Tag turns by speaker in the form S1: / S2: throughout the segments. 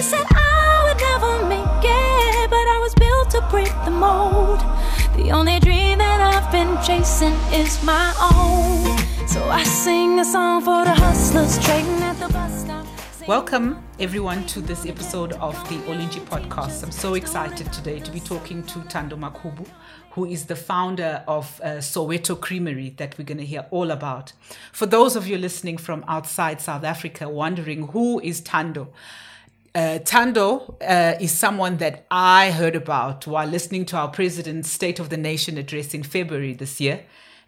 S1: They said I would never make it, but I was built to break the mold. The only dream that I've been chasing is my own. So I sing a song for the hustlers trading at the bus stop.
S2: Welcome, everyone, to this episode of the Olinji podcast. I'm so excited today to be talking to Thando Makhubu, who is the founder of uh, Soweto Creamery that we're going to hear all about. For those of you listening from outside South Africa, wondering who is Thando, uh, Thando uh, is someone that I heard about while listening to our president's State of the Nation address in February this year.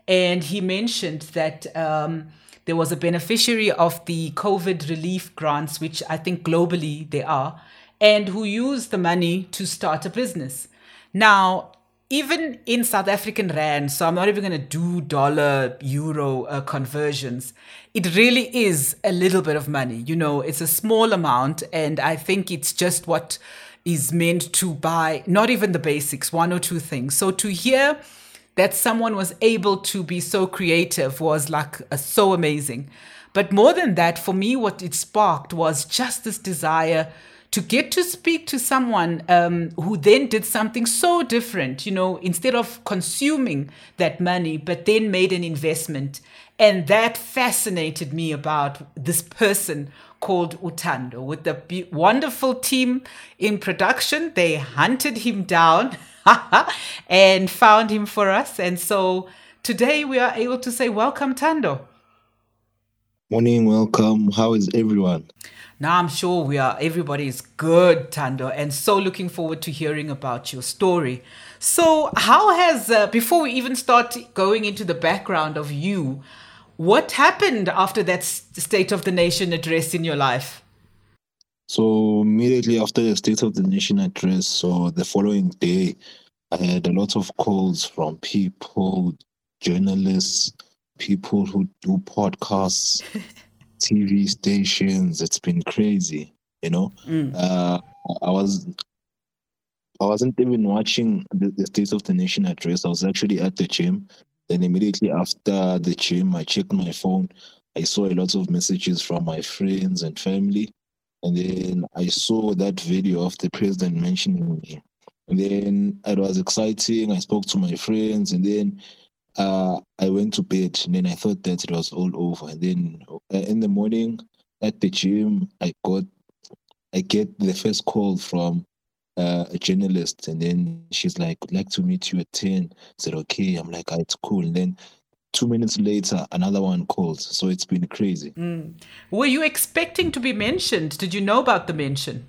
S2: And he mentioned that um, there was a beneficiary of the COVID relief grants, which I think globally they are, and who used the money to start a business. Now, even in South African rand, so I'm not even going to do dollar euro uh, conversions. It really is a little bit of money. You know, it's a small amount, and I think it's just what is meant to buy not even the basics, one or two things. So to hear that someone was able to be so creative was like uh, so amazing. But more than that, for me, what it sparked was just this desire to get to speak to someone um, who then did something so different, you know, instead of consuming that money, but then made an investment. And that fascinated me about this person called Uthando. With the wonderful team in production, they hunted him down and found him for us. And so today we are able to say, Welcome, Thando.
S3: Morning, welcome. How is everyone?
S2: Now I'm sure we are everybody is good, Thando, and so looking forward to hearing about your story. So, how has uh, before we even start going into the background of you, what happened after that State of the Nation address in your life?
S3: So immediately after the State of the Nation address, so the following day, I had a lot of calls from people, journalists, people who do podcasts. TV stations. It's been crazy, you know.
S2: Mm.
S3: Uh, I was I wasn't even watching the, the State of the Nation address. I was actually at the gym. Then immediately after the gym, I checked my phone. I saw a lot of messages from my friends and family. And then I saw that video of the president mentioning me. And then it was exciting. I spoke to my friends. And then uh, I went to bed and then I thought that it was all over. And then uh, in the morning at the gym, I got, I get the first call from uh, a journalist, and then she's like, "Would like to meet you at 10. I said, "Okay." I'm like, oh, "It's cool." And then two minutes later, another one calls. So it's been crazy.
S2: Mm. Were you expecting to be mentioned? Did you know about the mention?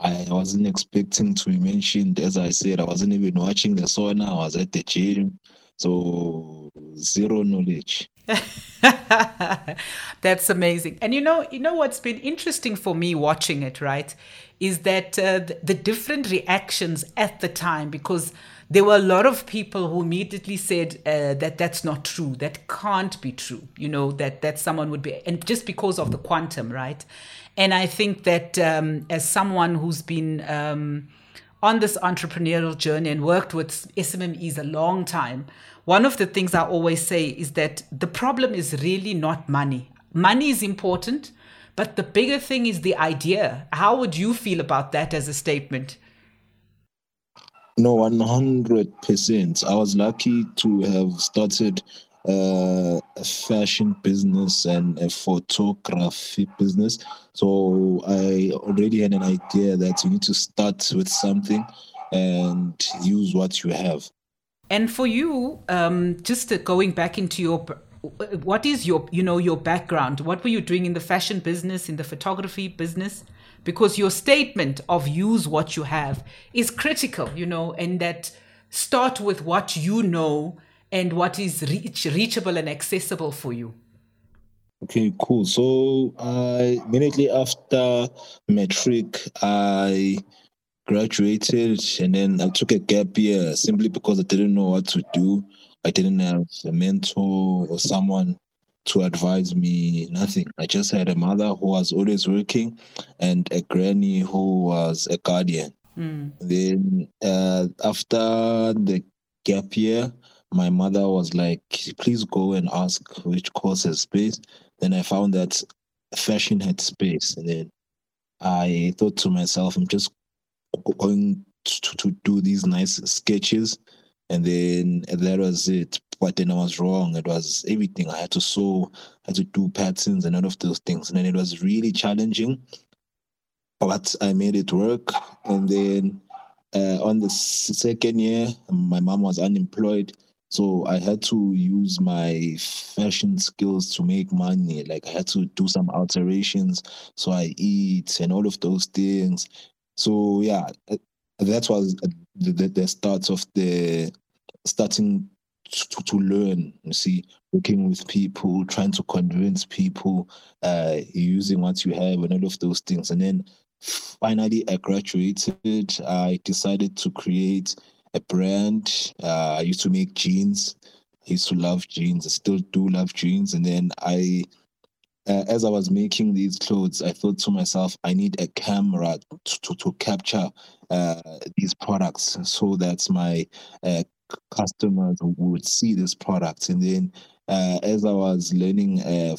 S3: I wasn't expecting to be mentioned. As I said, I wasn't even watching the SONA. I was at the gym. So zero knowledge.
S2: That's amazing. And you know, you know what's been interesting for me watching it, right? Is that uh, the, different reactions at the time because there were a lot of people who immediately said uh, that that's not true, that can't be true, you know, that that someone would be, and just because of the quantum, right? And I think that um, as someone who's been um, on this entrepreneurial journey and worked with SMMEs a long time, one of the things I always say is that the problem is really not money. Money is important, but the bigger thing is the idea. How would you feel about that as a statement?
S3: No, 100%. I was lucky to have started uh, a fashion business and a photography business. So I already had an idea that you need to start with something and use what you have.
S2: And for you, um, just going back into your, what is your, you know, your background? What were you doing in the fashion business, in the photography business? Because your statement of use what you have is critical, you know, and that start with what you know and what is reach, reachable and accessible for you.
S3: Okay, cool. So, uh, immediately after matric I graduated and then I took a gap year simply because I didn't know what to do. I didn't have a mentor or someone to advise me, nothing. I just had a mother who was always working and a granny who was a guardian.
S2: Mm.
S3: Then uh, after the gap year, my mother was like, please go and ask which course has space. Then I found that fashion had space. And then I thought to myself, I'm just going to, to do these nice sketches. And then that was it. But then I was wrong. It was everything. I had to sew, I had to do patterns and all of those things. And then it was really challenging. But I made it work. And then uh, on the second year, my mom was unemployed. So I had to use my fashion skills to make money. Like I had to do some alterations so I eat and all of those things. So yeah, uh, that was the, the, the start of the starting to, to learn. You see, working with people, trying to convince people, uh, using what you have and all of those things. And then finally I graduated. I decided to create a brand. Uh, I used to make jeans. I used to love jeans. I still do love jeans. And then I, uh, as I was making these clothes, I thought to myself, I need a camera to, to, to capture uh, these products so that my uh, customers would see this product. And then uh, as I was learning uh,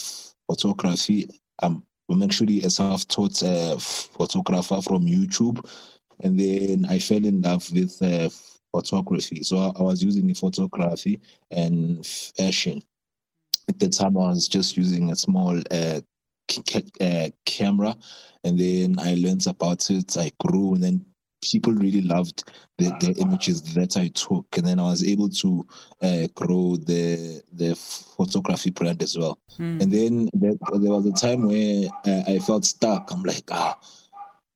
S3: photography, I'm, I'm actually a self-taught uh, photographer from YouTube. And then I fell in love with photography. So I, I was using photography and fashion. At the time, I was just using a small uh, uh, camera, and then I learned about it. I grew, and then people really loved the, the images that I took, and then I was able to uh, grow the the photography brand as well. Mm. And then there, there, was a time where uh, I felt stuck. I'm like, ah,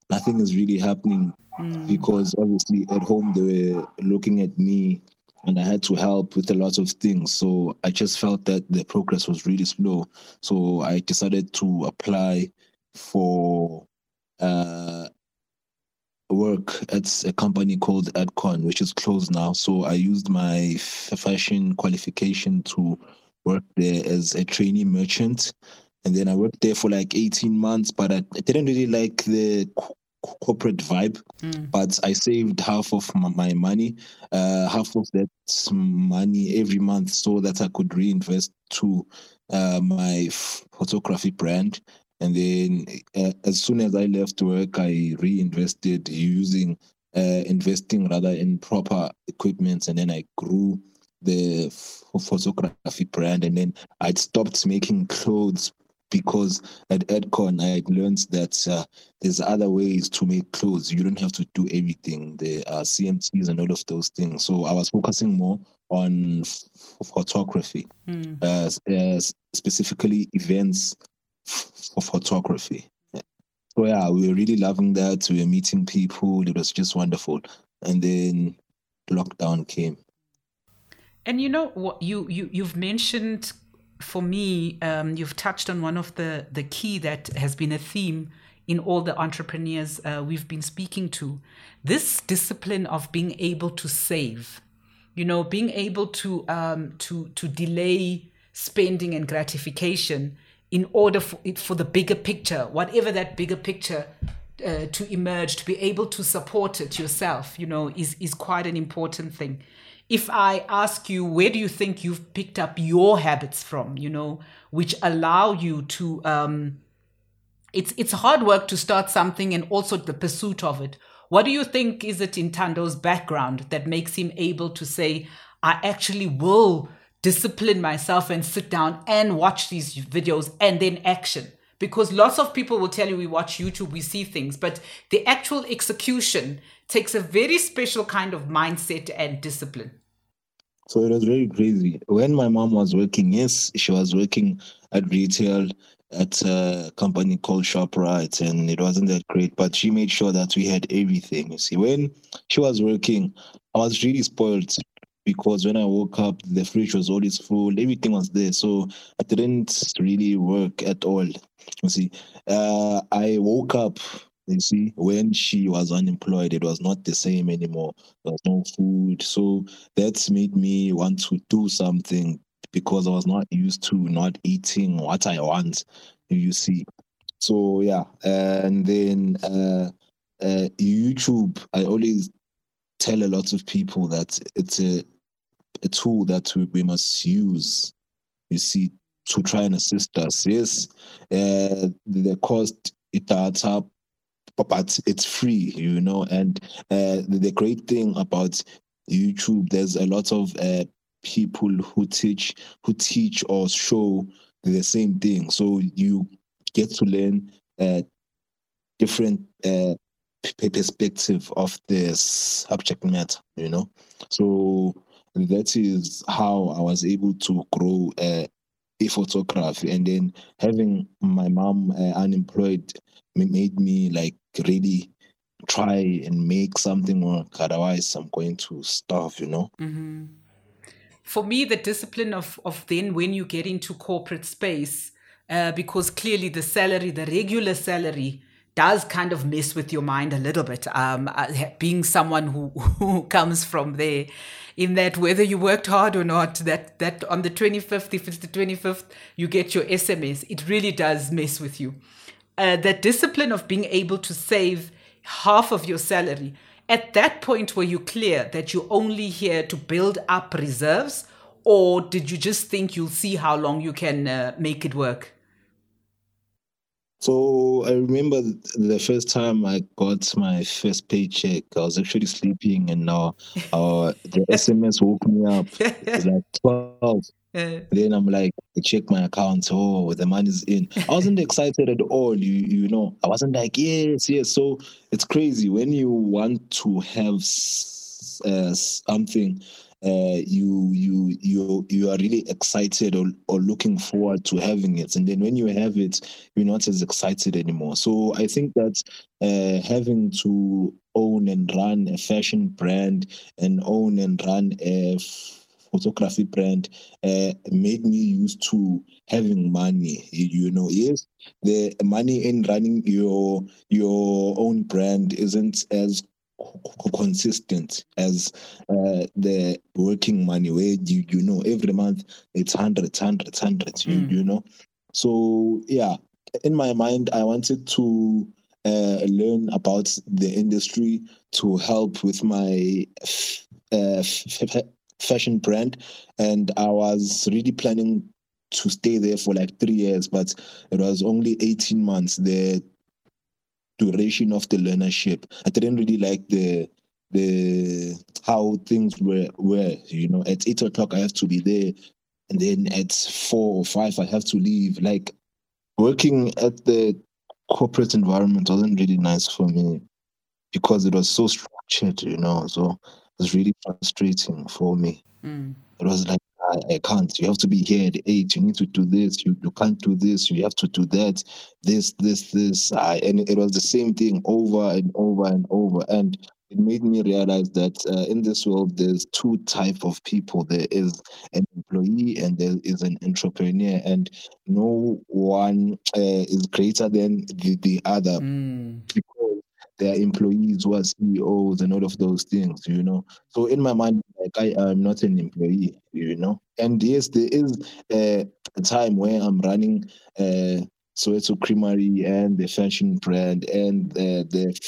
S3: nothing is really happening mm. because obviously at home they were looking at me and I had to help with a lot of things. So I just felt that the progress was really slow. So I decided to apply for uh, work at a company called Edcon, which is closed now. So I used my fashion qualification to work there as a trainee merchant. And then I worked there for like 18 months, but I, I didn't really like the corporate vibe, mm. but I saved half of my money, uh, half of that money every month so that I could reinvest to uh, my photography brand. And then uh, as soon as I left work, I reinvested using, uh, investing rather in proper equipment. And then I grew the photography brand. And then I'd stopped making clothes because at Edcon I learned that uh, there's other ways to make clothes. You don't have to do everything. The uh, CMCs and all of those things. So I was focusing more on photography, mm. uh, specifically events for photography. So yeah, we were really loving that. We were meeting people. It was just wonderful. And then lockdown came.
S2: And you know what you you you've mentioned for me, um, you've touched on one of the the key that has been a theme in all the entrepreneurs uh, we've been speaking to. This discipline of being able to save, you know, being able to um, to to delay spending and gratification in order for it for the bigger picture, whatever that bigger picture uh, to emerge, to be able to support it yourself, you know, is is quite an important thing if I ask you, where do you think you've picked up your habits from, you know, which allow you to, um, it's, it's hard work to start something and also the pursuit of it. What do you think is it in Thando's background that makes him able to say, I actually will discipline myself and sit down and watch these videos and then action? Because lots of people will tell you we watch YouTube, we see things, but the actual execution takes a very special kind of mindset and discipline.
S3: So it was very crazy. When my mom was working, yes, she was working at retail at a company called ShopRite, and it wasn't that great, but she made sure that we had everything. You see, when she was working, I was really spoiled because when I woke up, the fridge was always full, everything was there. So I didn't really work at all. You see, uh, I woke up you see, when she was unemployed, it was not the same anymore. There was no food. So that's made me want to do something because I was not used to not eating what I want, you see. So yeah, and then uh, uh, YouTube, I always tell a lot of people that it's a, a tool that we, we must use, you see, to try and assist us. Yes, uh, the cost it adds up but, it's free, you know. And uh, the, great thing about YouTube, there's a lot of uh, people who teach who teach or show the same thing. So you get to learn uh, different uh, perspective of the subject matter, you know. So that is how I was able to grow uh, a photography, and then having my mom uh, unemployed made me like really try and make something work. Otherwise, I'm going to starve, you know.
S2: Mm-hmm. For me, the discipline of of then when you get into corporate space, uh, because clearly the salary, the regular salary, does kind of mess with your mind a little bit. Um, uh, being someone who, who comes from there, in that whether you worked hard or not, that that on the 25th, if it's the 25th, you get your SMS, it really does mess with you. Uh, that discipline of being able to save half of your salary, at that point were you clear that you're only here to build up reserves, or did you just think you'll see how long you can uh, make it work?
S3: So I remember the first time I got my first paycheck, I was actually sleeping, and now uh, the SMS woke me up. It was like twelve. Then I'm like, I check my account. Oh, the money's in. I wasn't excited at all. You you know, I wasn't like yes yes. So it's crazy when you want to have uh, something uh, you you you are really excited or, or looking forward to having it. And then when you have it you're not as excited anymore. So i think that uh, having to own and run a fashion brand and own and run a photography brand uh, made me used to having money you, you know. Yes the money in running your your own brand isn't as consistent as uh, the working money where you you know every month it's hundreds hundreds hundreds mm. you, you know so yeah in my mind i wanted to uh, learn about the industry to help with my uh, fashion brand and i was really planning to stay there for like three years but it was only 18 months the duration of the learnership. I didn't really like the the how things were were. You know, at eight o'clock I have to be there, and then at four or five I have to leave. Like working at the corporate environment wasn't really nice for me because it was so structured. You know, so it was really frustrating for me. Mm. It was like I, I, can't. You have to be here at eight. You need to do this. You, you can't do this. You have to do that. This, this, this. I, and it was the same thing over and over and over. And it made me realize that uh, in this world, there's two type of people. There is an employee and there is an entrepreneur, and no one uh, is greater than the, the other. Mm. Because their employees who are CEOs and all of those things, you know. So in my mind, like I am not an employee, you know. And yes, there is a, time where I'm running uh, Soweto Creamery and the fashion brand and uh, the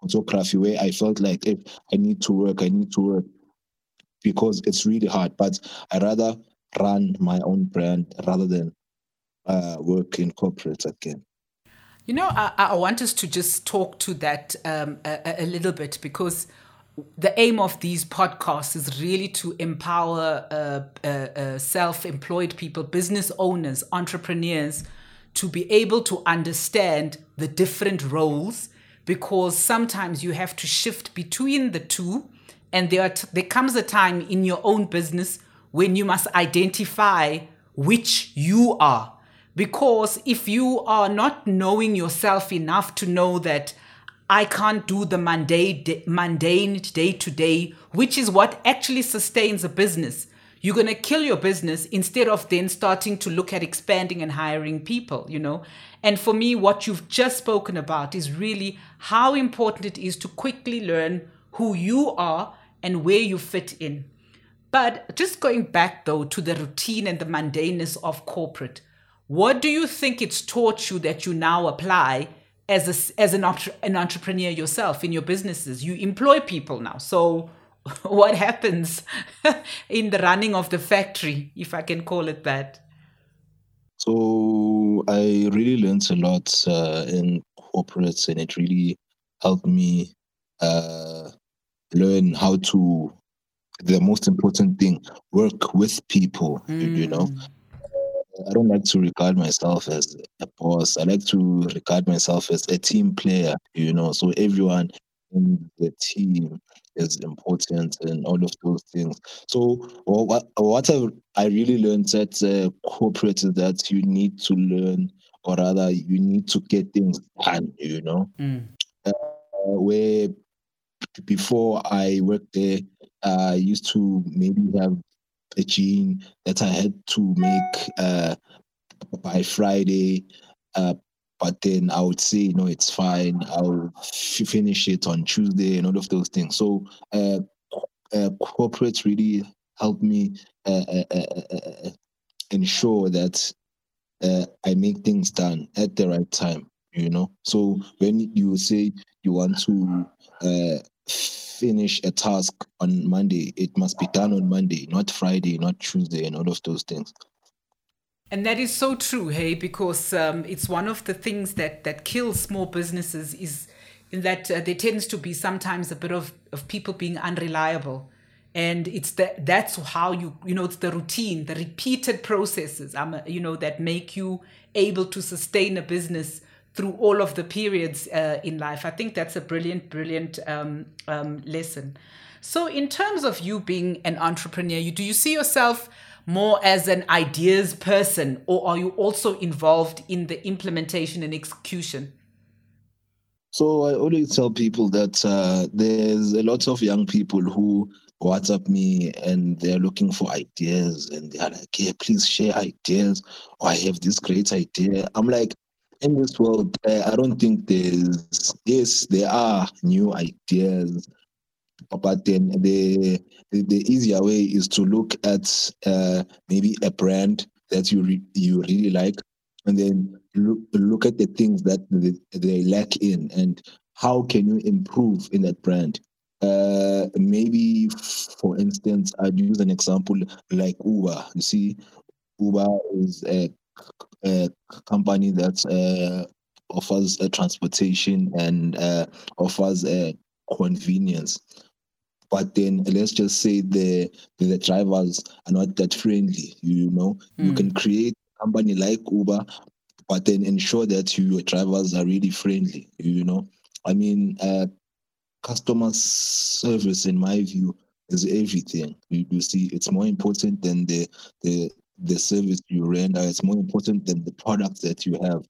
S3: photography where I felt like if I need to work, I need to work because it's really hard. But I rather run my own brand rather than uh, work in corporate again.
S2: You know, I, I, want us to just talk to that um, a, a, little bit because the aim of these podcasts is really to empower uh, uh, uh, self employed people, business owners, entrepreneurs to be able to understand the different roles because sometimes you have to shift between the two. And there, t- there comes a time in your own business when you must identify which you are because if you are not knowing yourself enough to know that I can't do the mundane, mundane day to day, which is what actually sustains a business, you're going to kill your business instead of then starting to look at expanding and hiring people, you know? And for me, what you've just spoken about is really how important it is to quickly learn who you are and where you fit in. But just going back though to the routine and the mundaneness of corporate, what do you think it's taught you that you now apply as a, as an, an entrepreneur yourself in your businesses? You employ people now. So what happens in the running of the factory, if I can call it that?
S3: So I really learned a lot uh, in corporates, and it really helped me uh, learn how to. The most important thing: work with people. Mm. You, know, mm. I don't like to regard myself as a boss. I like to regard myself as a team player, you know. So everyone in the team is important and all of those things. So what what I, I really learned at uh, corporate is that you need to learn, or rather, you need to get things done. You know, mm. uh, where before I worked there, I used to maybe have a gene that I had to make uh, by Friday. Uh, but then I would say, no, it's fine. I'll f- finish it on Tuesday and all of those things. So, uh, uh, corporates really help me uh, uh, uh ensure that I make things done at the right time. You know, so when you say you want to finish a task on Monday, it must be done on Monday, not Friday, not Tuesday, and all of those things.
S2: And that is so true, hey, because um, it's one of the things that that kills small businesses is in that uh, there tends to be sometimes a bit of, of people being unreliable and it's that that's how you you know it's the routine the repeated processes um, you know that make you able to sustain a business through all of the periods uh, in life. I think that's a brilliant, brilliant um, um, lesson. So, in terms of you being an entrepreneur, you, do you see yourself more as an ideas person, or are you also involved in the implementation and execution?
S3: So, I always tell people that uh, there's a lot of young people who WhatsApp me and they're looking for ideas and they're like, yeah, please share ideas. Or I have this great idea. I'm like, in this world, uh, I don't think there's yes, there are new ideas, but then the the, easier way is to look at uh, maybe a brand that you re- you really like, and then look look at the things that they, they lack in, and how can you improve in that brand. Uh, maybe, for instance, I'd use an example like Uber. You see, Uber is a a company that uh, offers a transportation and uh, offers a convenience. But then let's just say the the drivers are not that friendly. You know, mm. you hmm. can create a company like Uber, but then ensure that your drivers are really friendly. You know, I mean, uh, customer service, in my view, is everything. You, you see, it's more important than the the the service you render is more important than the product that you have.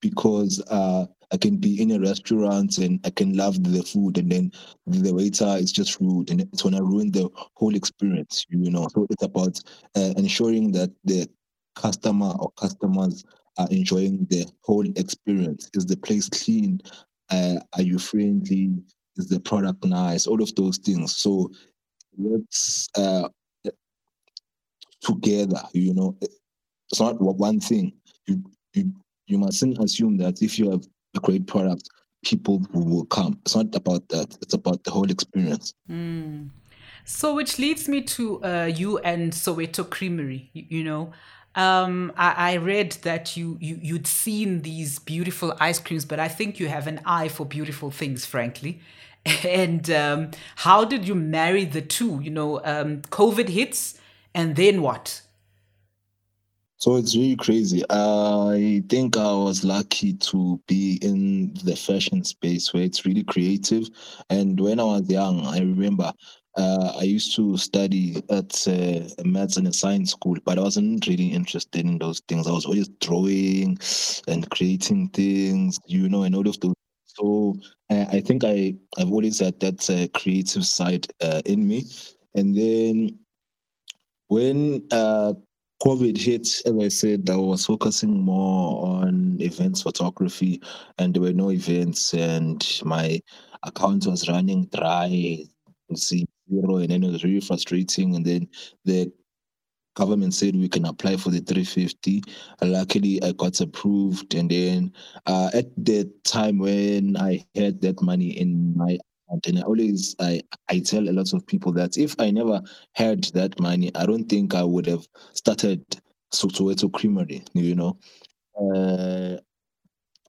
S3: Because uh, I can be in a restaurant and I can love the food, and then the waiter is just rude, and it's gonna ruin the whole experience. You know, so it's about uh, ensuring that the customer or customers are enjoying the whole experience. Is the place clean? Uh, are you friendly? Is the product nice? All of those things. So let's uh, together. You know, it's not one thing. You you you mustn't assume that if you have a great product, people will come. It's not about that. It's about the whole experience.
S2: Mm. So, which leads me to uh, you and Soweto Creamery. You, you know, um, I, I, read that you, you you'd seen these beautiful ice creams, but I think you have an eye for beautiful things, frankly. And um, how did you marry the two? You know, um, COVID hits and then what?
S3: So it's really crazy. I think I was lucky to be in the fashion space where it's really creative. And when I was young, I remember uh, I used to study at uh, maths and a science school, but I wasn't really interested in those things. I was always drawing and creating things, you know, and all of those. So uh, I think I I've always had that uh, creative side uh, in me. And then when uh, COVID hit, as I said, I was focusing more on events photography, and there were no events, and my account was running dry, see zero, and then it was really frustrating. And then the government said we can apply for the 350. Luckily, I got approved, and then uh, at the time when I had that money in my and I always I I tell a lot of people that if I never had that money, I don't think I would have started Soweto Creamery. You know, uh,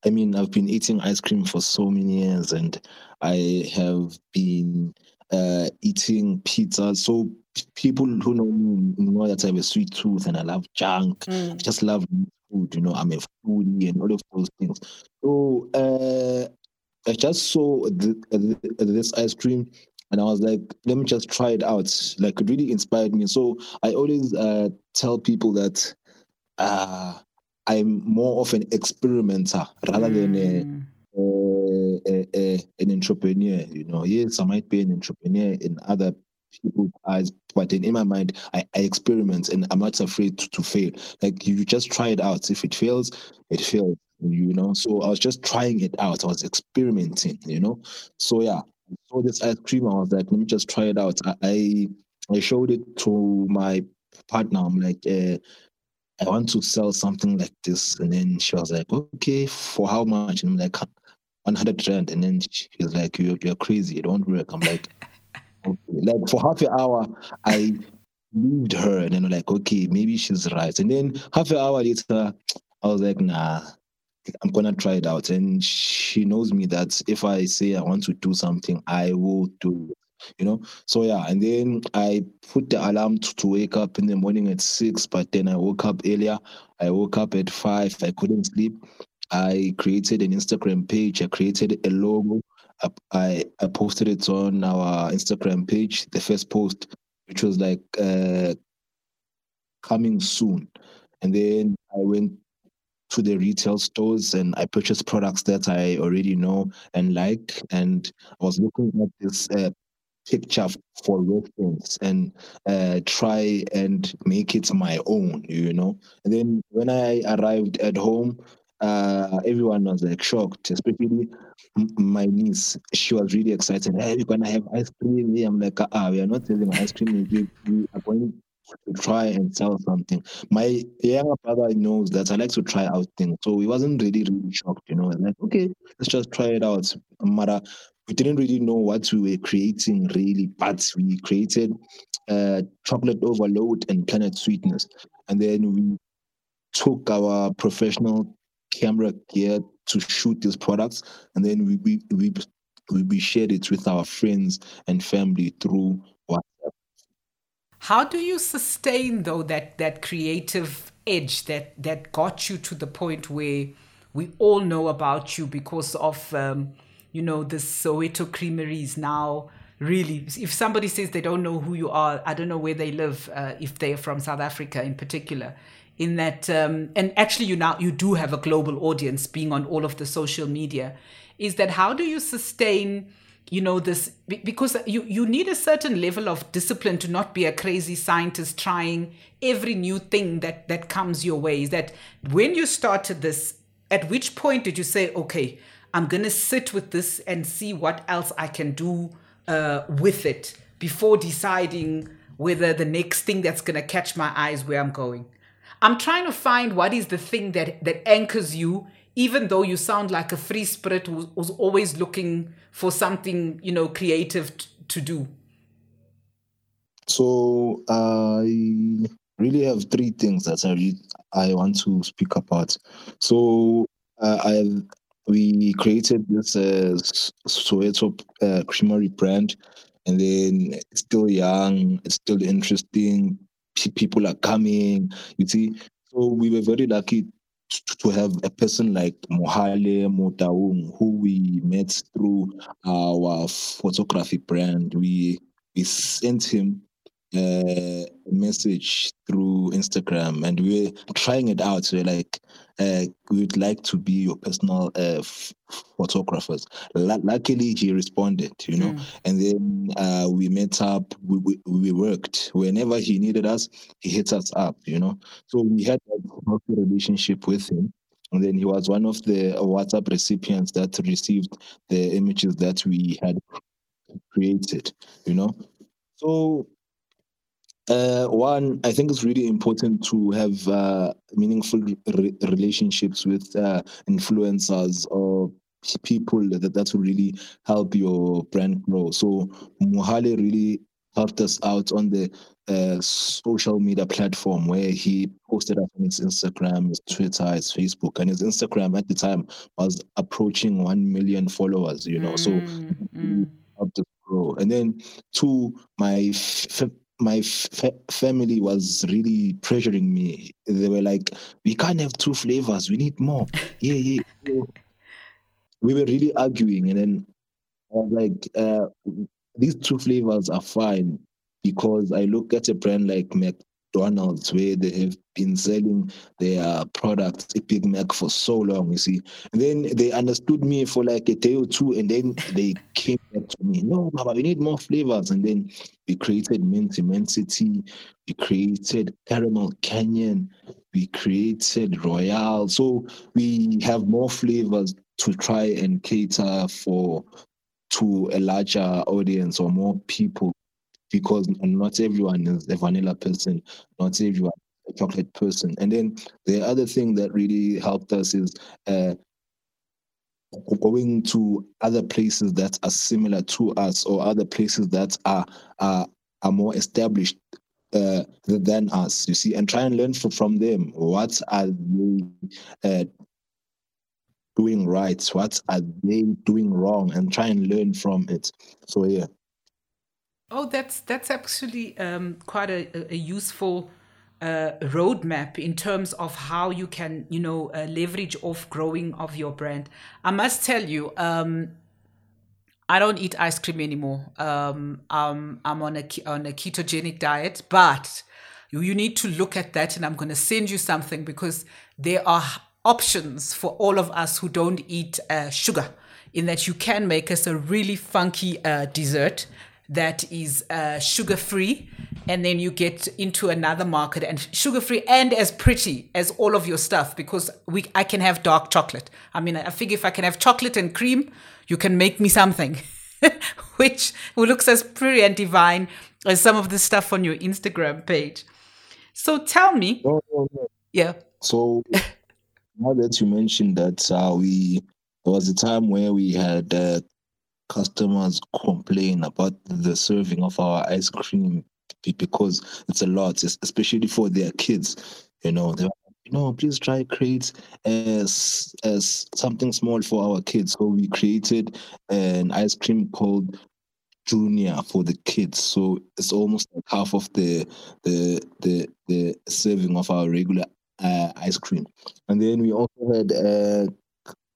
S3: I mean, I've been eating ice cream for so many years, and I have been uh, eating pizza. So people who know me know that I have a sweet tooth and I love junk. Mm. I just love food. You know, I'm a foodie and all of those things. So uh, I just saw the, the, this ice cream and I was like, let me just try it out. Like, it really inspired me. So I always uh, tell people that uh, I'm more of an experimenter rather mm. than a, a, a, a, an entrepreneur. You know, yes, I might be an entrepreneur in other people's eyes, but in, in my mind, I, I experiment and I'm not afraid to, to fail. Like you just try it out. If it fails, it fails. You know, so I was just trying it out. I was experimenting. You know, so yeah, I saw this ice cream. I was like, let me just try it out. I I showed it to my partner. I'm like, uh, I want to sell something like this. And then she was like, okay, for how much? And I'm like, 100 rand. And then she's like, you're, you're crazy. It won't work. I'm like, okay. Like for half an hour, I believed her. And then I'm like, okay, maybe she's right. And then half an hour later, I was like, nah, I'm gonna try it out. And she knows me that if I say I want to do something, I will do you know? So yeah and then i put the alarm to, to wake up in the morning at six but then i woke up earlier. I woke up at five. I couldn't sleep. I created an instagram page. I created a logo. I i posted it on our instagram page the first post which was like uh coming soon. And then i went to the retail stores and I purchased products that I already know and like. And I was looking at this uh, picture for reference and uh, try and make it my own, you know. And then when I arrived at home, uh, everyone was like shocked, especially my niece. She was really excited. Hey, we're gonna have ice cream. I'm like, ah, we are not selling ice cream. We are going to try and sell something. My younger brother knows that I like to try out things, so he wasn't really really shocked. You know, like okay, let's just try it out. Mara, we didn't really know what we were creating really, but we created uh, chocolate overload and planet sweetness, and then we took our professional camera gear to shoot these products, and then we we we, we shared it with our friends and family through
S2: how do you sustain though that that creative edge that that got you to the point where we all know about you because of um, you know the Soweto creameries now? Really if somebody says they don't know who you are i don't know where they live uh, if they're from south africa in particular. In that um, and actually you now you do have a global audience being on all of the social media. Is that how do you sustain you know this because you you need a certain level of discipline to not be a crazy scientist trying every new thing that that comes your way. Is that when you started this at which point did you say okay i'm going to sit with this and see what else i can do uh, with it before deciding whether the next thing that's going to catch my eyes where i'm going? I'm trying to find what is the thing that that anchors you even though you sound like a free spirit who's, who's always looking for something you know creative t- to do.
S3: So i really have three things that i i want to speak about. So uh, i we created this uh, Soweto uh, creamery brand and then it's still young it's still interesting people are coming you see? So we were very lucky to have a person like Mohale Motaung, who we met through our photography brand. We we sent him a message through Instagram, and we're trying it out. So like, uh, we'd like to be your personal uh, f- photographers. L- luckily, he responded, you know, mm. and then uh, we met up. We, we, we worked. Whenever he needed us, he hit us up, you know. So we had a healthy relationship with him. And then he was one of the WhatsApp recipients that received the images that we had created, you know. So uh, one, I think it's really important to have uh, meaningful re- relationships with uh, influencers or people that, that will really help your brand grow. So Mohale really helped us out on the uh, social media platform where he posted up on his Instagram, his Twitter, his Facebook, and his Instagram at the time was approaching one million followers. You know, mm, so mm. helped us grow. And then two, my f- my f- family was really pressuring me. They were like, "We can't have two flavors. We need more." yeah, yeah. we were really arguing, and then I was like, uh, "These two flavors are fine." because I look at a brand like McDonald's where they have been selling their products, a Big Mac, for so long, you see. And then they understood me for like a day or two, and then they came back to me, no, Baba, we need more flavors. And then we created Mint Immensity, we created Caramel Canyon, we created Royale. So we have more flavors to try and cater for to a larger audience or more people because not everyone is a vanilla person, not everyone a chocolate person. And then the other thing that really helped us is uh, going to other places that are similar to us or other places that are are, are more established uh, than us, you see, and try and learn from, from them. What are they uh, doing right? What are they doing wrong? And try and learn from it. So, yeah.
S2: Oh, that's that's actually um, quite a, a useful uh, roadmap in terms of how you can, you know, uh, leverage off growing of your brand. I must tell you, um, I don't eat ice cream anymore. Um, I'm on a on a ketogenic diet, but you, you need to look at that, and I'm going to send you something because there are options for all of us who don't eat uh, sugar. In that you can make us a really funky uh, dessert that is uh, sugar free and then you get into another market and sugar free and as pretty as all of your stuff because we I can have dark chocolate. I mean, I figure if I can have chocolate and cream, you can make me something which looks as pretty and divine as some of the stuff on your Instagram page. So tell me,
S3: no.
S2: yeah.
S3: So now that you mentioned that, uh, we there was a time where we had uh, customers complain about the serving of our ice cream because it's a lot, especially for their kids. You know, they you know, please try create as as something small for our kids. So we created an ice cream called Junior for the kids. So it's almost like half of the the the the serving of our regular uh, ice cream. And then we also had uh,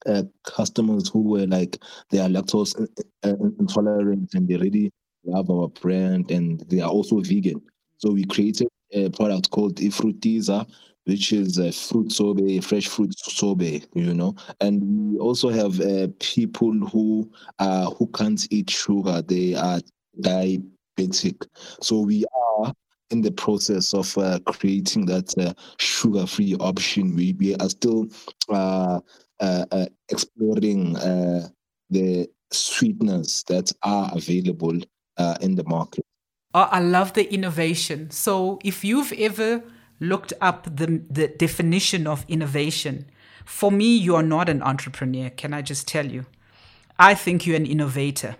S3: uh, customers who were like they are lactose intolerant and they really love our brand and they are also vegan. So we created a product called Ifrutiza, which is a fruit sorbet, fresh fruit sorbet, you know. And we also have uh, people who uh, who can't eat sugar; they are diabetic. So we are in the process of uh, creating that uh, sugar-free option. We we are still uh, uh, uh, Uh, uh, exploring uh, the sweeteners that are available uh, in the market.
S2: Oh, I love the innovation. So, if you've ever looked up the, the definition of innovation, for me, you are not an entrepreneur. Can I just tell you? I think you're an innovator.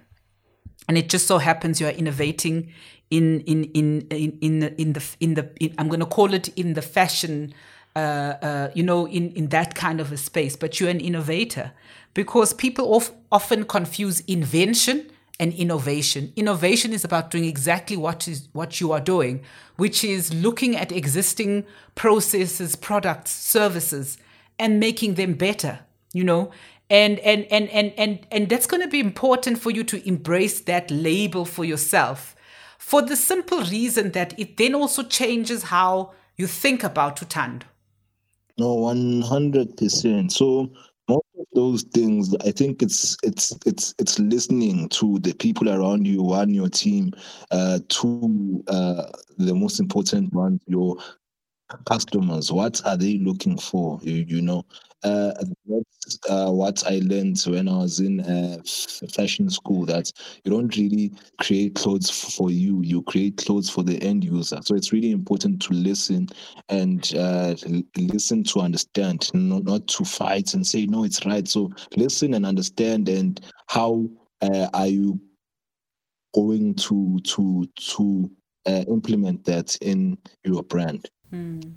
S2: And it just so happens you are innovating in in in in in in the, in the in, I'm going to call it in the fashion uh, uh, you know, in, in that kind of a space, but you're an innovator because people of, often confuse invention and innovation. Innovation is about doing exactly what is what you are doing, which is looking at existing processes, products, services, and making them better. You know, and and and and and and that's going to be important for you to embrace that label for yourself, for the simple reason that it then also changes how you think about Tutando.
S3: No, one hundred percent. So most of those things, I think it's it's it's it's listening to the people around you, on your team, uh, to uh, the most important one, your customers. What are they looking for? You, you know, uh, that's uh, what I learned when I was in uh, fashion school. That you don't really create clothes for you; you create clothes for the end user. So it's really important to listen and uh, listen to understand, not, not to fight and say no, it's right. So listen and understand, and how uh, are you going to to to uh, implement that in your brand.
S2: Mm.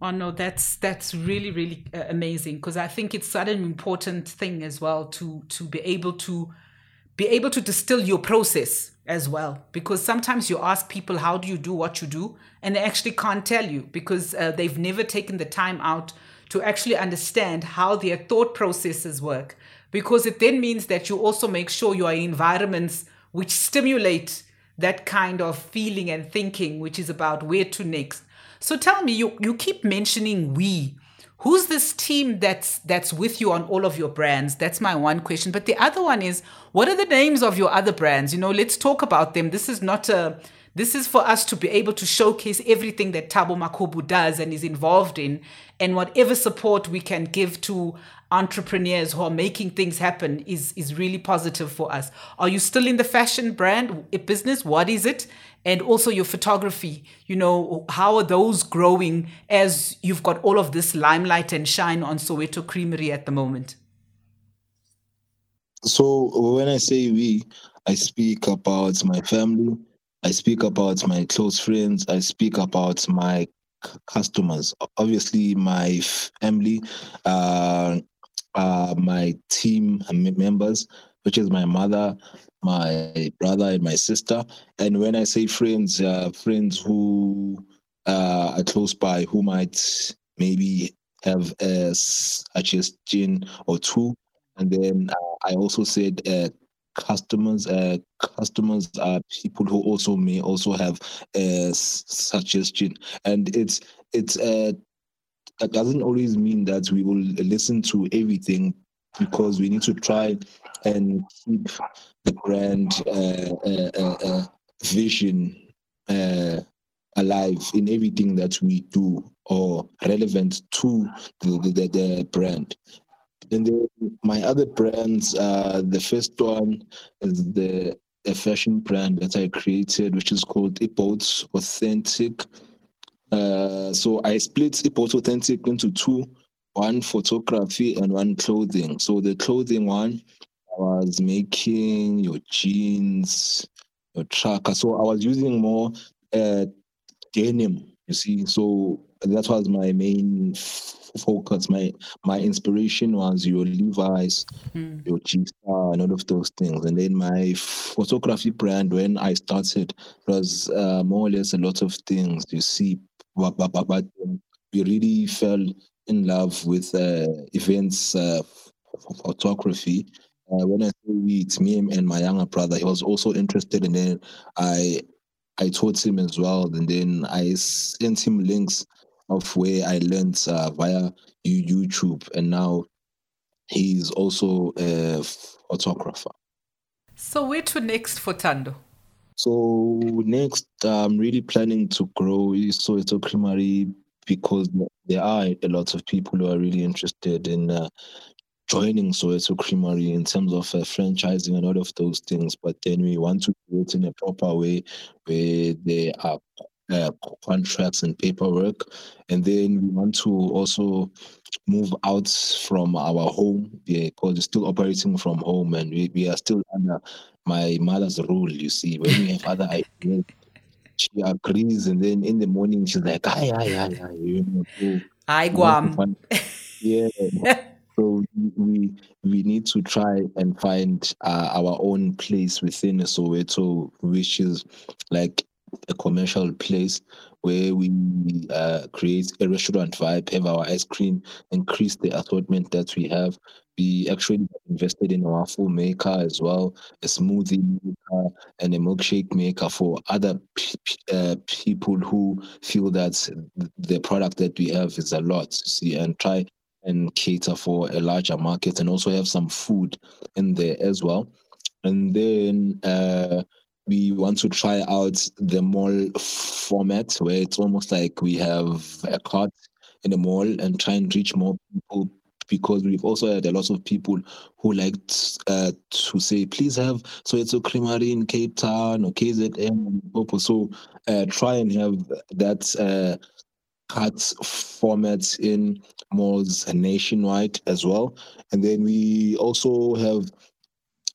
S2: Oh no, that's that's really really uh, amazing because I think it's such an important thing as well to to be able to be able to distill your process as well because sometimes you ask people how do you do what you do and they actually can't tell you because uh, they've never taken the time out to actually understand how their thought processes work because it then means that you also make sure you are in environments which stimulate that kind of feeling and thinking which is about where to next so tell me you you keep mentioning we who's this team that's that's with you on all of your brands that's my one question but the other one is what are the names of your other brands you know let's talk about them this is not a this is for us to be able to showcase everything that Thando Makhubu does and is involved in, and whatever support we can give to entrepreneurs who are making things happen is is really positive for us. Are you still in the fashion brand eh, business? What is it? And also your photography. You know, how are those growing as you've got all of this limelight and shine on Soweto Creamery at the moment?
S3: So when I say we, I speak about my family, I speak about my close friends. I speak about my customers. Obviously, my family, uh, uh, my team members, which is my mother, my brother, and my sister. And when I say friends, uh, friends who uh, are close by, who might maybe have a suggestion or two. And then uh, I also said uh, customers uh, customers are people who also may also have a suggestion and it's it's uh that doesn't always mean that we will listen to everything because we need to try and keep the brand uh, uh, uh, uh vision alive in everything that we do or relevant to the, the, the brand and then my other brands, uh, the first one is the a fashion brand that I created, which is called Ipots Authentic. Uh, so I split Ipots Authentic into two, one photography and one clothing. So the clothing one was making your jeans, your tracker. So I was using more uh, denim, you see. So that was my main focus. My my inspiration was your Levi's, mm. your G Star, and all of those things. And then my photography brand, when I started, was uh, more or less a lot of things. You see, but, but, but we really fell in love with uh, events uh, photography. Uh, when I say we, it's me and my younger brother. He was also interested, and then I I taught him as well, and then I sent him links of where I learned uh, via YouTube, and now he's also a photographer.
S2: So, where to next for Thando?
S3: So next, I'm really planning to grow Soweto Creamery because there are a lot of people who are really interested in uh, joining Soweto Creamery in terms of uh, franchising and all of those things. But then we want to do it in a proper way where there are uh, contracts and paperwork. And then we want to also move out from our home because we're still operating from home and we, we are still under my mother's rule, you see. When we have other ideas, she agrees. And then in the morning, she's like, ay, ay, ay, ay. You know, so
S2: I Guam.
S3: Yeah. So we we need to try and find uh, our own place within Soweto, which is like a commercial place where we uh, create a restaurant vibe, have our ice cream, increase the assortment that we have. We actually invested in a waffle maker as well, a smoothie maker, and a milkshake maker for other uh, people who feel that the product that we have is a lot. See, and try and cater for a larger market, and also have some food in there as well. And then uh, we want to try out the mall format where it's almost like we have a cart in the mall and try and reach more people because we've also had a lot of people who like uh, to say, please have Soweto Creamery in Cape Town or KZN. So uh, try and have that uh, cart format in malls nationwide as well. And then we also have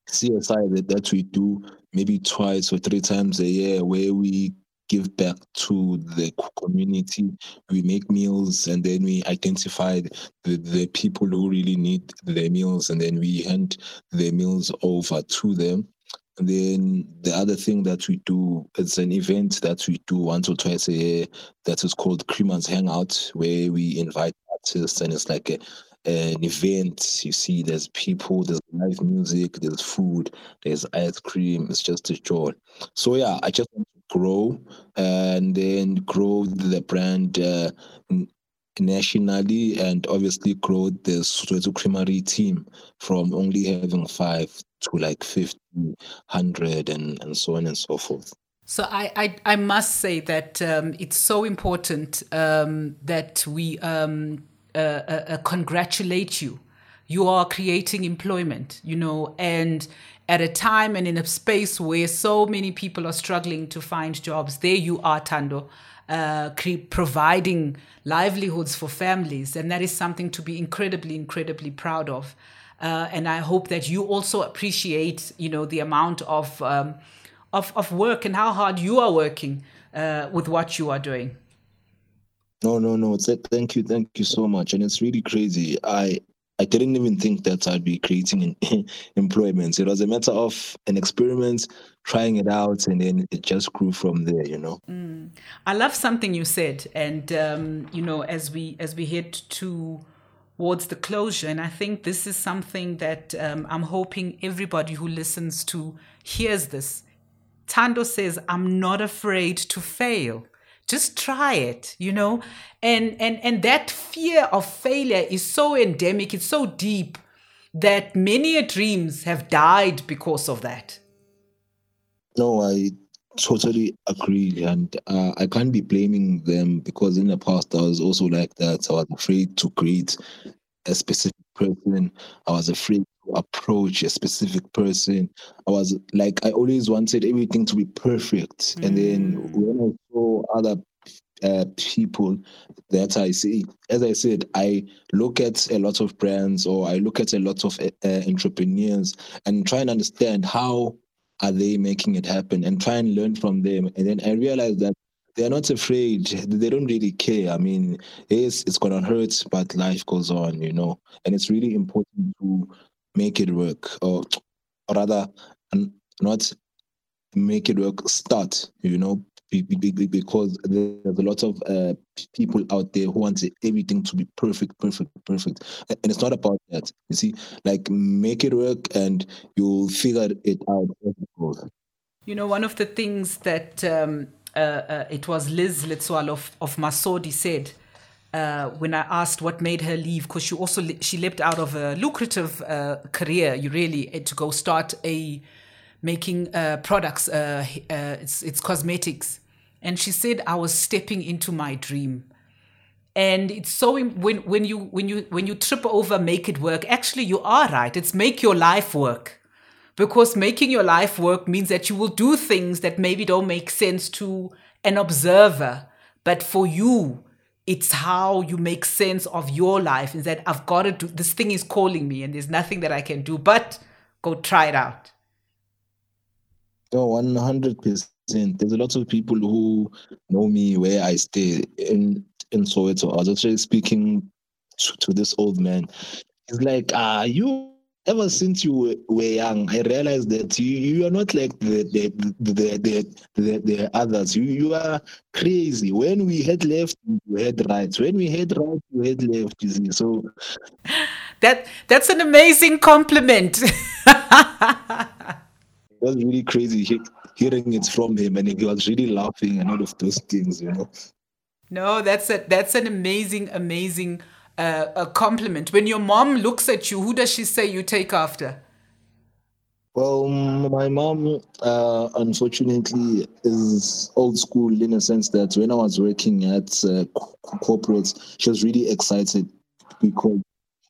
S3: CSI that, that we do maybe twice or three times a year where we give back to the community. We make meals and then we identify the, the people who really need the meals and then we hand the meals over to them. And then the other thing that we do, it's an event that we do once or twice a year that is called Creamers Hangout, where we invite artists and it's like a, an event. You see, there's people, there's live music, there's food, there's ice cream. It's just a joy. So yeah, I just want to grow and then grow the brand uh, nationally and obviously grow the Soweto Creamery team from only having five to like 50, 100 and, and so on and so forth.
S2: So I, I, I must say that um, it's so important um, that we um, uh, uh, uh, congratulate you. You are creating employment, you know, and at a time and in a space where so many people are struggling to find jobs, there you are, Thando, uh, providing livelihoods for families. And that is something to be incredibly, incredibly proud of. Uh, and I hope that you also appreciate, you know, the amount of um, of, of work and how hard you are working uh, with what you are doing.
S3: No, no, no. Thank you, thank you so much. And it's really crazy. I I didn't even think that I'd be creating employment. It was a matter of an experiment, trying it out, and then it just grew from there. You know.
S2: Mm. I love something you said, and um, you know, as we as we head towards the closure, and I think this is something that um, I'm hoping everybody who listens to hears this. Thando says, "I'm not afraid to fail." Just try it you know? And and and that fear of failure is so endemic it's so deep that many dreams have died because of that.
S3: No i totally agree and uh, i can't be blaming them because in the past i was also like that. I was afraid to create a specific person. I was afraid approach a specific person i was like i always wanted everything to be perfect mm. and then mm. when i saw other uh, people that I see. As I said, I look at a lot of brands or I look at a lot of uh, entrepreneurs and try and understand how are they making it happen and try and learn from them. And then I realize that they're not afraid. They don't really care. I mean, yes, it's gonna hurt, but life goes on, you know. And it's really important to make it work, or, or rather, not make it work. Start, you know, because there's a lot of uh, people out there who want everything to be perfect, perfect, perfect. And it's not about that. You see, like make it work and you'll figure it out.
S2: You know, one of the things that um, uh, uh, it was Liz Letswalo of, of Masodi said uh, when I asked what made her leave, because she also she left out of a lucrative uh, career, you really to go start a making uh, products. Uh, uh, it's it's cosmetics, and she said I was stepping into my dream. And it's so when when you when you when you trip over, make it work. Actually, you are right. It's make your life work, because making your life work means that you will do things that maybe don't make sense to an observer, but for you, it's how you make sense of your life. Is that I've got to do this thing is calling me, and there's nothing that I can do but go try it out.
S3: No, one hundred percent there's a lot of people who know me where I stay in in Soweto. I was actually speaking to, to this old man. He's like, ah, you ever since you were young, I realized that you, you are not like the the, the the, the, the others. You you are crazy. When we head left, you head right. When we head right, you head left. You see, so
S2: that that's an amazing compliment.
S3: it was really crazy hearing it from him, and he was really laughing and all of those things, you know.
S2: No, that's a that's an amazing, amazing a compliment. When your mom looks at you, who does she say you take after?
S3: Well, my mom, uh, unfortunately, is old school in a sense that when I was working at uh, corporates, she was really excited because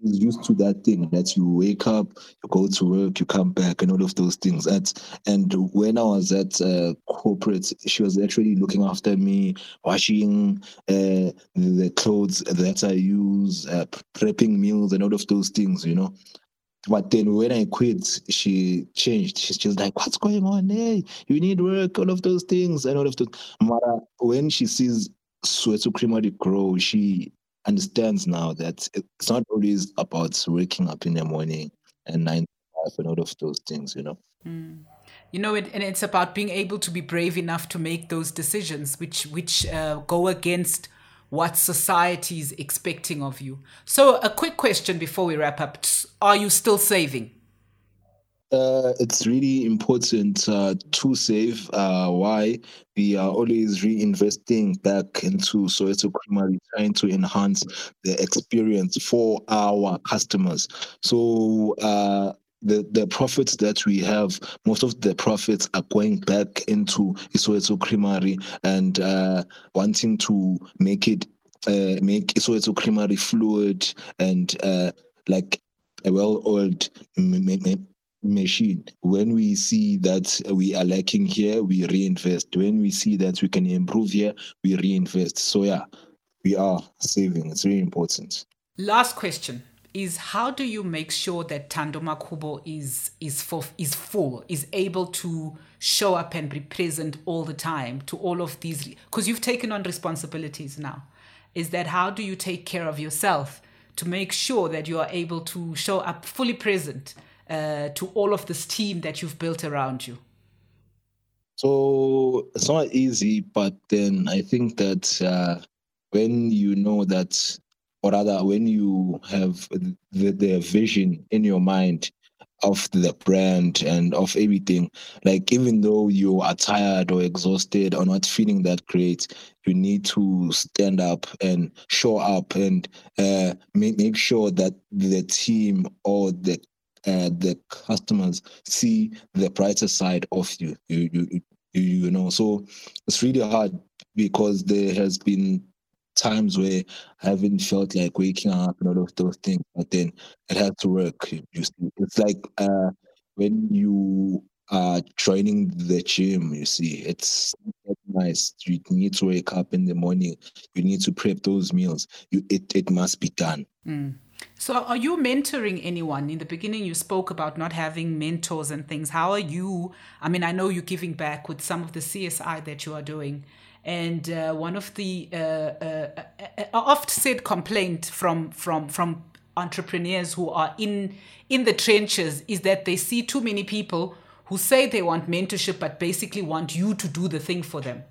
S3: used to that thing that you wake up, you go to work, you come back, and all of those things. At and when I was at uh, corporate, she was actually looking after me, washing uh, the clothes that I use, uh, prepping meals, and all of those things. You know. but then when I quit, she changed. She's just like, "What's going on? Hey, you need work, all of those things, and all of those." Mara, when she sees Soweto Creamery grow, she understands now that it's not always about waking up in the morning and nine to five and all of those things, you know.
S2: Mm. You know, it, and it's about being able to be brave enough to make those decisions, which which uh, go against what society is expecting of you. So, a quick question before we wrap up: Are you still saving?
S3: Uh, it's really important uh, to save. Uh, why? We are always reinvesting back into Soweto Creamery, trying to enhance the experience for our customers. So, uh, the, the profits that we have, most of the profits are going back into Isoeto Creamery and uh, wanting to make it make Isoeto Creamery fluid and like a well-oiled machine. When we see that we are lacking here, we reinvest. When we see that we can improve here, we reinvest. So yeah, we are saving. It's very important.
S2: Last question is how do you make sure that Thando Makhubu is is is full, is able to show up and be present all the time to all of these because you've taken on responsibilities now. Is that how do you take care of yourself to make sure that you are able to show up fully present uh, to all of this team that you've built around you?
S3: So it's not easy, but then I think that uh, when you know that or rather when you have the, the vision in your mind of the brand and of everything like even though you are tired or exhausted or not feeling that great you need to stand up and show up and uh, make, make sure that the team or the uh, the customers see the brighter side of you you you you, you know so it's really hard because there has been times where I haven't felt like waking up and all of those things, but then it has to work. You see, it's like uh, when you are joining the gym. You see, it's nice. You need to wake up in the morning. You need to prep those meals. You, it it must be done.
S2: Mm. So, are you mentoring anyone? In the beginning, you spoke about not having mentors and things. How are you? I mean, I know you're giving back with some of the CSI that you are doing. And uh, one of the uh, uh, uh, oft said complaint from from from entrepreneurs who are in in the trenches is that they see too many people who say they want mentorship but basically want you to do the thing for them.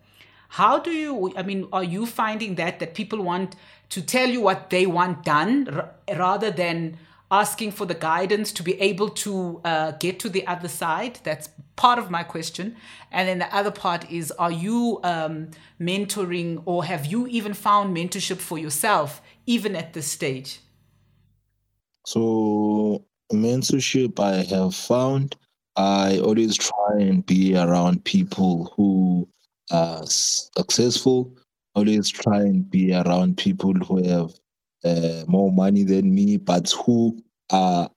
S2: How do you? I mean, are you finding that that people want to tell you what they want done r- rather than asking for the guidance to be able to uh, get to the other side. That's part of my question. And then the other part is Are you um, mentoring or have you even found mentorship for yourself, even at this stage?
S3: So, mentorship I have found, I always try and be around people who are successful, always try and be around people who have uh, more money than me, but who are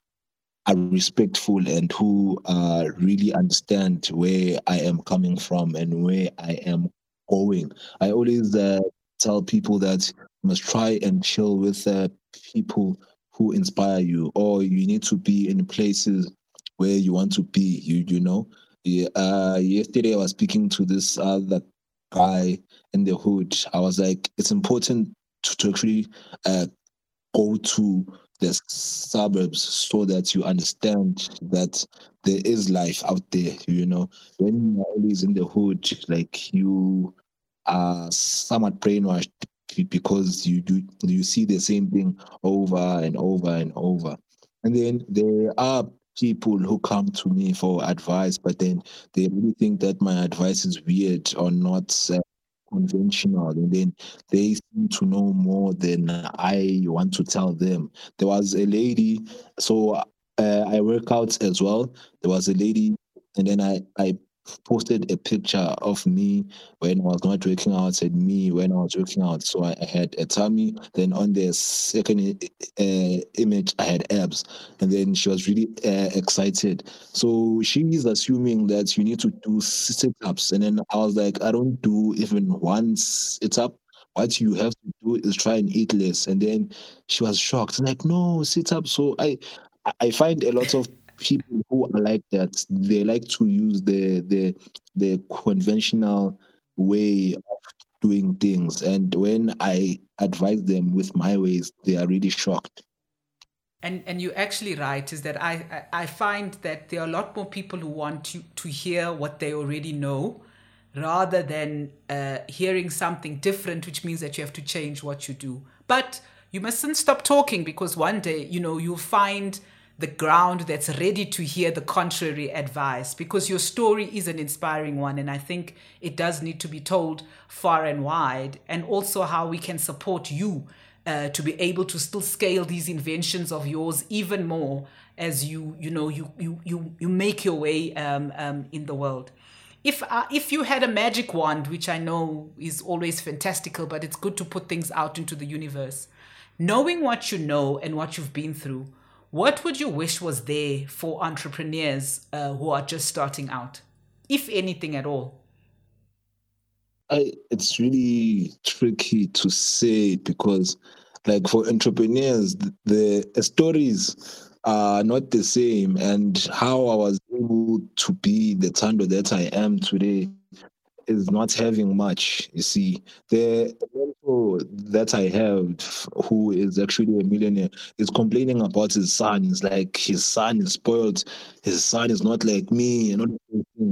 S3: are respectful and who uh, really understand where I am coming from and where I am going. I always uh, tell people that you must try and chill with uh, people who inspire you, or you need to be in places where you want to be. You you know. Yeah, uh, yesterday I was speaking to this other guy in the hood. I was like, it's important to, to actually uh, go to the suburbs so that you understand that there is life out there you know when you're always in the hood like you are somewhat brainwashed because you do you see the same thing over and over and over and then there are people who come to me for advice but then they really think that my advice is weird or not uh, conventional and then they seem to know more than I want to tell them. There was a lady, so uh, I work out as well. There was a lady, and then I, I posted a picture of me when I was not working out and me when I was working out. So I, I had a tummy. Then on the second uh, image, I had abs. And then she was really uh, excited. So she is assuming that you need to do sit ups. And then I was like, I don't do even one sit up. What you have to do is try and eat less. And then she was shocked. Like, no, sit up. So I I find a lot of people who are like that. They like to use the the the conventional way of doing things, and when I advise them with my ways, they are really shocked.
S2: And and you're actually right. Is that I I find that there are a lot more people who want to to hear what they already know, rather than uh, hearing something different, which means that you have to change what you do. But you mustn't stop talking because one day you know you'll find the ground that's ready to hear the contrary advice because your story is an inspiring one and i think it does need to be told far and wide and also how we can support you uh, to be able to still scale these inventions of yours even more as you you know you you you, you make your way um, um, in the world. If uh, if you had a magic wand which i know is always fantastical but it's good to put things out into the universe knowing what you know and what you've been through what would you wish was there for entrepreneurs uh, who are just starting out, if anything at all?
S3: I, it's really tricky to say because, like, for entrepreneurs, the, the stories are not the same, and how I was able to be the Thando that I am today is not having much. You see, the mentor that I have, who is actually a millionaire, is complaining about his son. It's like his son is spoiled. His son is not like me.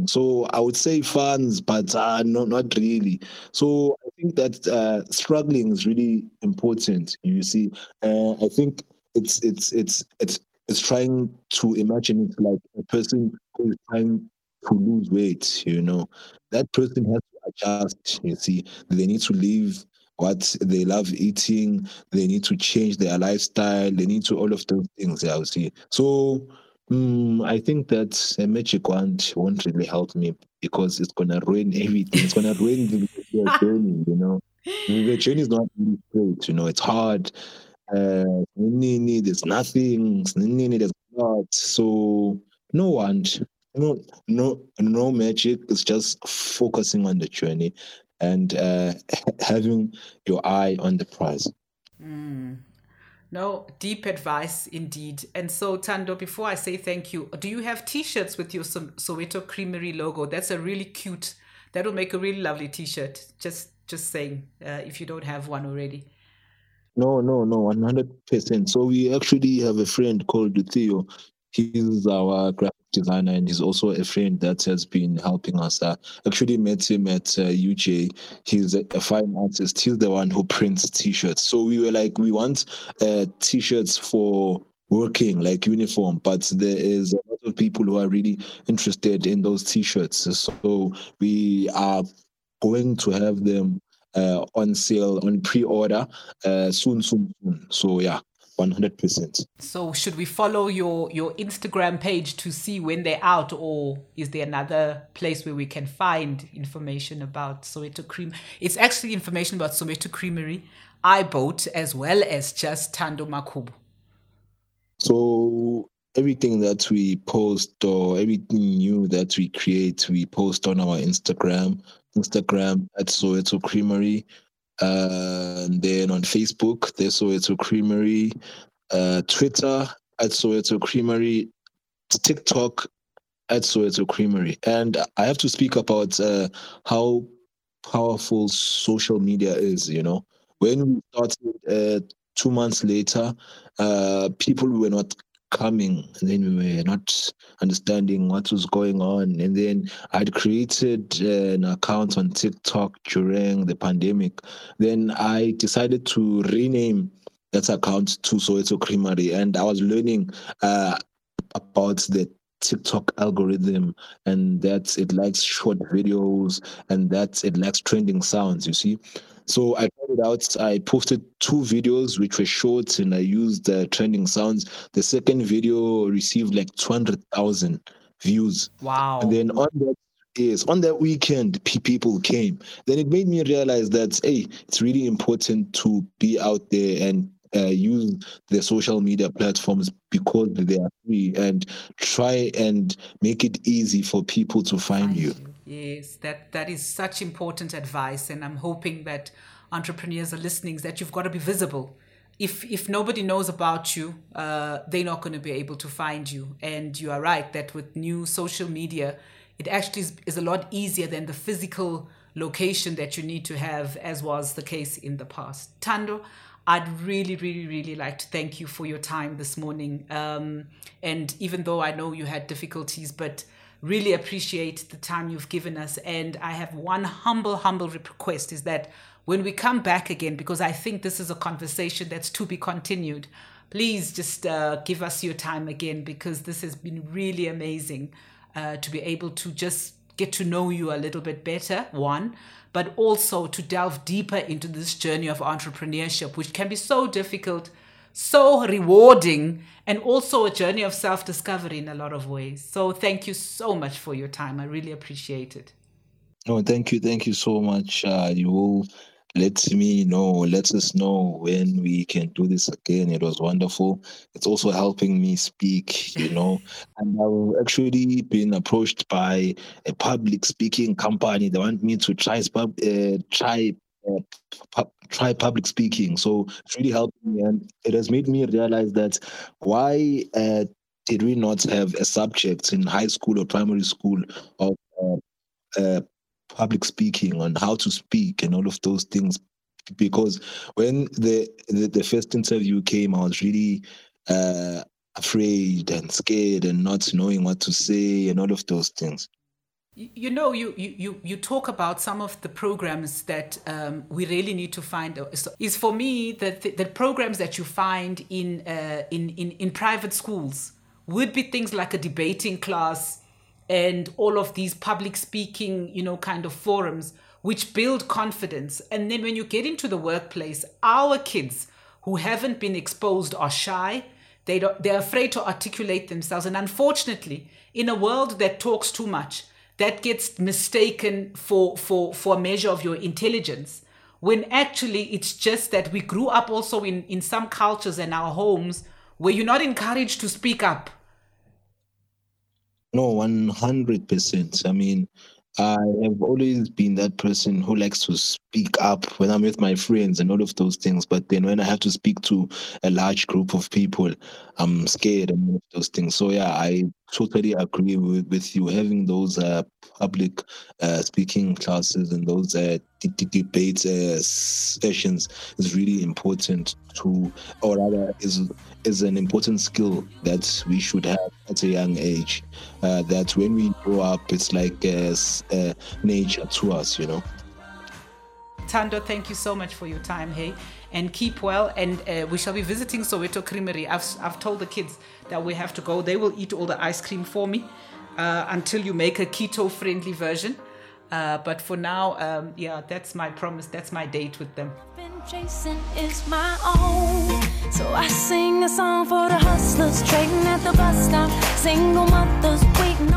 S3: So I would say funds, but uh, no, not really. So I think that uh, struggling is really important. You see, uh, I think it's it's it's it's it's trying to imagine it like a person who is trying to lose weight, you know, that person has to adjust. You see, they need to leave what they love eating. They need to change their lifestyle. They need to all of those things. Yeah, you see. So um, I think that a magic wand won't really help me because it's gonna ruin everything. It's gonna ruin the, the journey. You know, the journey is not really straight. You know, it's hard. Uh, there's nothing. There's not. So no one no no no magic it's just focusing on the journey and uh, having your eye on the prize
S2: mm. no deep advice indeed and so Thando before i say thank you do you have t-shirts with your soweto creamery logo that's a really cute that will make a really lovely t-shirt just just saying uh, if you don't have one already
S3: no, no, no, 100%. So we actually have a friend called Theo. He's our graphic designer and he's also a friend that has been helping us. I actually met him at uh, UJ. He's a, a, fine artist. He's the one who prints t-shirts. So we were like, we want uh, t-shirts for working like uniform but there is a lot of people who are really interested in those t-shirts so we are going to have them uh, on sale on pre-order uh, soon soon soon so yeah 100%.
S2: So should we follow your your Instagram page to see when they're out or is there another place where we can find information about Soweto Cream? It's actually information about Soweto Creamery, iBoat as well as just Thando Makhubu.
S3: So everything that we post or everything new that we create, we post on our Instagram, Instagram at Soweto Creamery. Uh, and then on Facebook, there's Soweto Creamery, uh, Twitter at Soweto Creamery, TikTok at Soweto Creamery. And I have to speak about uh, how powerful social media is, you know. When we started uh, two months later, uh, people were not coming and then we were not understanding what was going on and then i'd created uh, an account on tiktok during the pandemic then i decided to rename that account to soweto creamery and i was learning uh, about the TikTok algorithm and that it likes short videos and that it likes trending sounds, you see. So I tried it out. I posted two videos which were short and I used the trending sounds. The second video received like 200,000 views.
S2: Wow.
S3: And then on that Yes, on that weekend, people came. Then it made me realize that hey, it's really important to be out there and uh, use the social media platforms because they are free and try and make it easy for people to find you.
S2: Yes, that that is such important advice, and I'm hoping that entrepreneurs are listening. That you've got to be visible. if if nobody knows about you, uh, they're not going to be able to find you. And you are right that with new social media, it actually is, is a lot easier than the physical location that you need to have, as was the case in the past. Thando, I'd really, really, really like to thank you for your time this morning. Um, and even though I know you had difficulties, but really appreciate the time you've given us. And I have one humble, humble request is that when we come back again, because I think this is a conversation that's to be continued, please just uh, give us your time again because this has been really amazing uh, to be able to just get to know you a little bit better, one, but also to delve deeper into this journey of entrepreneurship, which can be so difficult, so rewarding, and also a journey of self discovery in a lot of ways. So, thank you so much for your time. I really appreciate it.
S3: No, thank you. Thank you so much. Uh, you will let me know, let us know when we can do this again. It was wonderful. It's also helping me speak, you know. and I've actually been approached by a public speaking company. They want me to try uh, try uh, try public speaking. So it's really helped me, and it has made me realize that why uh, did we not have a subject in high school or primary school of uh, uh public speaking, on how to speak, and all of those things. Because when the the, the first interview came, I was really uh, afraid and scared and not knowing what to say and all of those things.
S2: You know, you, you, you talk about some of the programs that um, we really need to find. Is for me that the, the, programs that you find in, uh, in, in, in private schools would be things like a debating class, and all of these public speaking, you know, kind of forums which build confidence. And then when you get into the workplace, our kids who haven't been exposed are shy. They don't, they're afraid to articulate themselves. And unfortunately, in a world that talks too much, that gets mistaken for, for, for a measure of your intelligence. When actually it's just that we grew up also in, in some cultures and our homes where you're not encouraged to speak up
S3: no, 100%. I mean, I have always been that person who likes to speak up when I'm with my friends and all of those things. But then when I have to speak to a large group of people, I'm scared and all of those things. So yeah, I totally agree with, with you. Having those uh, public uh, speaking classes and those uh, debate uh, sessions is really important to, or rather, is is an important skill that we should have at a young age. Uh, that when we grow up, it's like uh, nature to us, you know.
S2: Thando, thank you so much for your time, hey, and keep well. And uh, we shall be visiting Soweto Creamery. I've, I've told the kids that we have to go. They will eat all the ice cream for me uh, until you make a keto friendly version. Uh, but for now, um, yeah, that's my promise. That's my date with them. Is my own. So I sing a song for the hustlers trading at the bus stop. Single mothers waiting